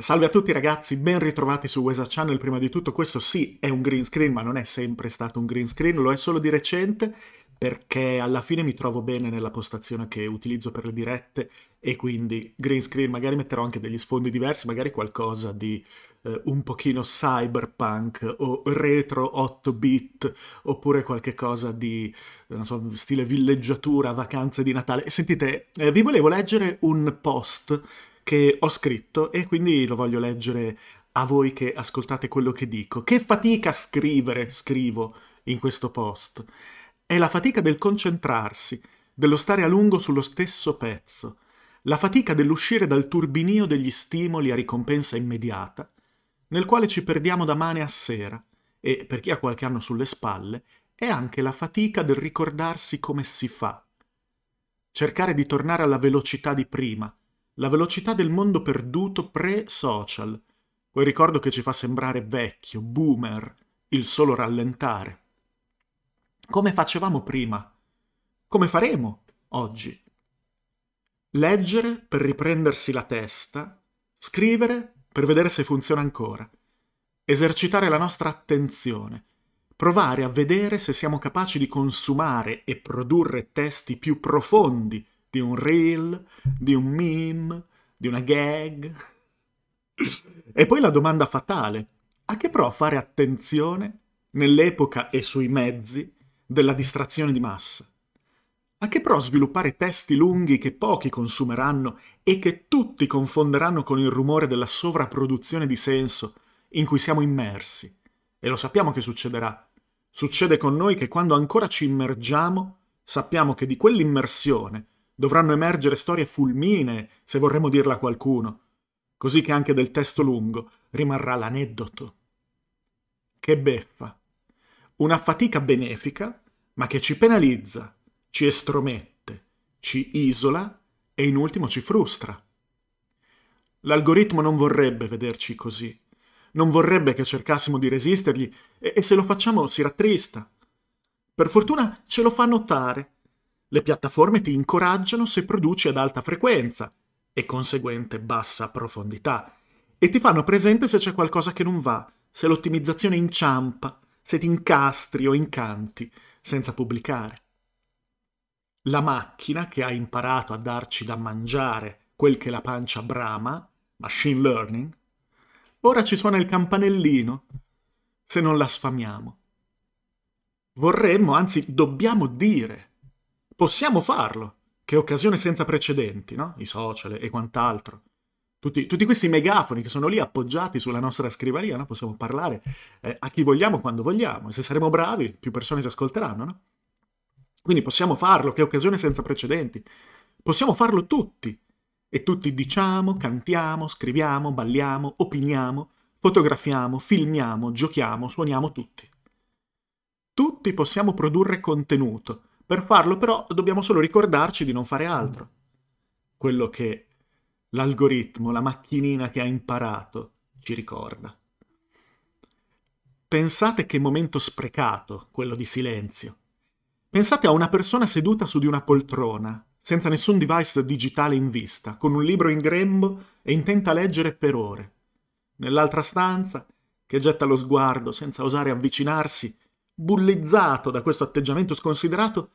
Salve a tutti ragazzi, ben ritrovati su Wesa Channel. Prima di tutto questo sì è un green screen, ma non è sempre stato un green screen, lo è solo di recente perché alla fine mi trovo bene nella postazione che utilizzo per le dirette e quindi green screen, magari metterò anche degli sfondi diversi, magari qualcosa di eh, un pochino cyberpunk o retro 8 bit oppure qualche cosa di so, stile villeggiatura, vacanze di Natale. Sentite, eh, vi volevo leggere un post che ho scritto e quindi lo voglio leggere a voi che ascoltate quello che dico. Che fatica scrivere, scrivo in questo post. È la fatica del concentrarsi, dello stare a lungo sullo stesso pezzo, la fatica dell'uscire dal turbinio degli stimoli a ricompensa immediata, nel quale ci perdiamo da mane a sera, e per chi ha qualche anno sulle spalle, è anche la fatica del ricordarsi come si fa. Cercare di tornare alla velocità di prima, la velocità del mondo perduto pre-social, quel ricordo che ci fa sembrare vecchio, boomer, il solo rallentare. Come facevamo prima? Come faremo oggi? Leggere per riprendersi la testa, scrivere per vedere se funziona ancora, esercitare la nostra attenzione, provare a vedere se siamo capaci di consumare e produrre testi più profondi di un reel, di un meme, di una gag. e poi la domanda fatale, a che pro fare attenzione nell'epoca e sui mezzi della distrazione di massa? A che pro sviluppare testi lunghi che pochi consumeranno e che tutti confonderanno con il rumore della sovrapproduzione di senso in cui siamo immersi? E lo sappiamo che succederà. Succede con noi che quando ancora ci immergiamo, sappiamo che di quell'immersione Dovranno emergere storie fulminee, se vorremmo dirla a qualcuno, così che anche del testo lungo rimarrà l'aneddoto. Che beffa! Una fatica benefica, ma che ci penalizza, ci estromette, ci isola e in ultimo ci frustra. L'algoritmo non vorrebbe vederci così, non vorrebbe che cercassimo di resistergli e, e se lo facciamo si rattrista. Per fortuna ce lo fa notare le piattaforme ti incoraggiano se produci ad alta frequenza e conseguente bassa profondità e ti fanno presente se c'è qualcosa che non va, se l'ottimizzazione inciampa, se ti incastri o incanti senza pubblicare. La macchina che ha imparato a darci da mangiare quel che la pancia brama, machine learning, ora ci suona il campanellino se non la sfamiamo. Vorremmo, anzi dobbiamo dire possiamo farlo. Che occasione senza precedenti, no? I social e quant'altro. Tutti, tutti, questi megafoni che sono lì appoggiati sulla nostra scrivania, no? possiamo parlare eh, a chi vogliamo quando vogliamo e se saremo bravi più persone si ascolteranno. No? Quindi possiamo farlo, che occasione senza precedenti. Possiamo farlo tutti e tutti diciamo, cantiamo, scriviamo, balliamo, opiniamo, fotografiamo, filmiamo, giochiamo, suoniamo tutti. Tutti possiamo produrre contenuto per farlo però dobbiamo solo ricordarci di non fare altro. Quello che l'algoritmo, la macchinina che ha imparato, ci ricorda. Pensate che momento sprecato quello di silenzio. Pensate a una persona seduta su di una poltrona, senza nessun device digitale in vista, con un libro in grembo e intenta leggere per ore. Nell'altra stanza, che getta lo sguardo senza osare avvicinarsi, bullizzato da questo atteggiamento sconsiderato,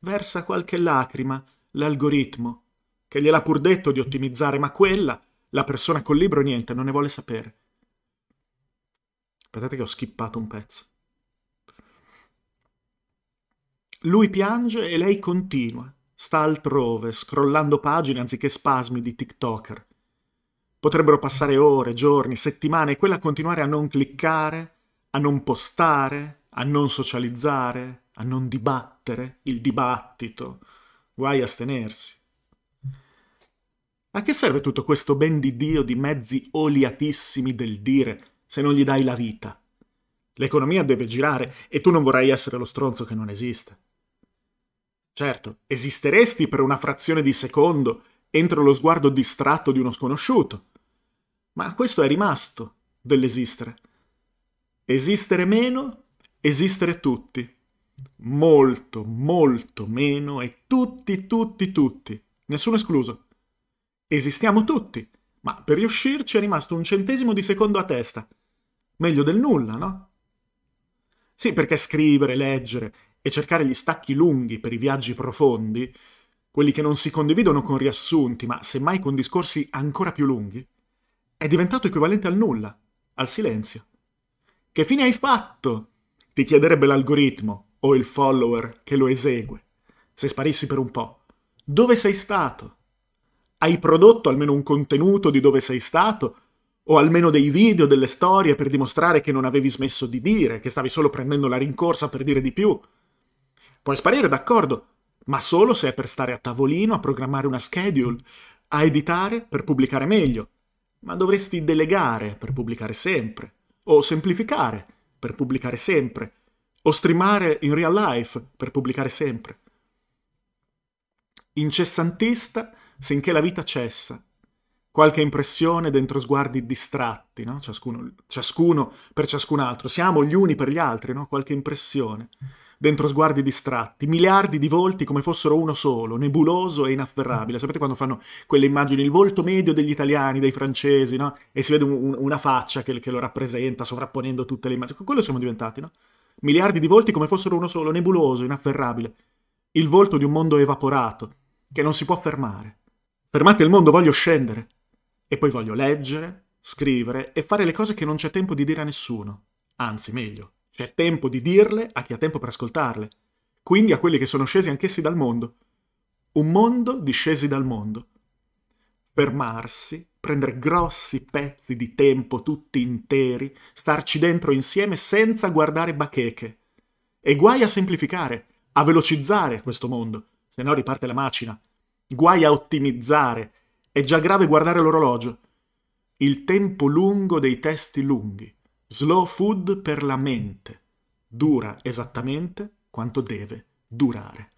versa qualche lacrima l'algoritmo, che gliel'ha pur detto di ottimizzare, ma quella, la persona col libro, niente, non ne vuole sapere. Aspettate che ho skippato un pezzo. Lui piange e lei continua, sta altrove, scrollando pagine anziché spasmi di TikToker. Potrebbero passare ore, giorni, settimane e quella continuare a non cliccare, a non postare, a non socializzare, a non dibattere, il dibattito, guai astenersi. A che serve tutto questo ben di Dio di mezzi oliatissimi del dire se non gli dai la vita? L'economia deve girare e tu non vorrai essere lo stronzo che non esiste. Certo, esisteresti per una frazione di secondo entro lo sguardo distratto di uno sconosciuto, ma questo è rimasto dell'esistere. Esistere meno, esistere tutti molto, molto meno e tutti, tutti, tutti, nessuno escluso. Esistiamo tutti, Ma per riuscirci è rimasto un centesimo di secondo a testa. Meglio del nulla, no? Sì, perché scrivere, leggere e cercare gli stacchi lunghi per i viaggi profondi, quelli che non si condividono con riassunti, ma semmai con discorsi ancora più lunghi, è diventato equivalente al nulla, al silenzio. Che fine hai fatto? Ti chiederebbe l'algoritmo o il follower che lo esegue, se sparissi per un po'. Dove sei stato? Hai prodotto almeno un contenuto di dove sei stato? O almeno dei video, delle storie per dimostrare che non avevi smesso di dire, che stavi solo prendendo la rincorsa per dire di più? Puoi sparire, d'accordo, ma solo se è per stare a tavolino, a programmare una schedule, a editare per pubblicare meglio. Ma dovresti delegare per pubblicare sempre, o semplificare per pubblicare sempre, o streamare in real life per pubblicare sempre incessantista sinché la vita cessa. Qualche impressione dentro sguardi distratti, no? ciascuno, ciascuno, per ciascun altro. Siamo gli uni per gli altri, no? Qualche impressione. Dentro sguardi distratti, miliardi di volti come fossero uno solo, nebuloso e inafferrabile. Sapete quando fanno quelle immagini, il volto medio degli italiani, dei francesi, no? E si vede un, una faccia che, che, lo rappresenta, sovrapponendo tutte le immagini. Quello siamo diventati, no? Miliardi di volti come fossero uno solo, nebuloso, inafferrabile. Il volto di un mondo evaporato, che non si può fermare. Fermate il mondo, voglio scendere. E poi voglio leggere, scrivere e fare le cose che non c'è tempo di dire a nessuno. Anzi, meglio, c'è tempo di dirle a chi ha tempo per ascoltarle. Quindi a quelli che sono scesi anch'essi dal mondo. Un mondo discesi dal mondo. Fermarsi, prendere grossi pezzi di tempo tutti interi, starci dentro insieme senza guardare bacheche. E guai a semplificare, a velocizzare questo mondo se no riparte la macina. Guai a ottimizzare. È già grave guardare l'orologio. Il tempo lungo dei testi lunghi. Slow food per la mente. Dura esattamente quanto deve durare.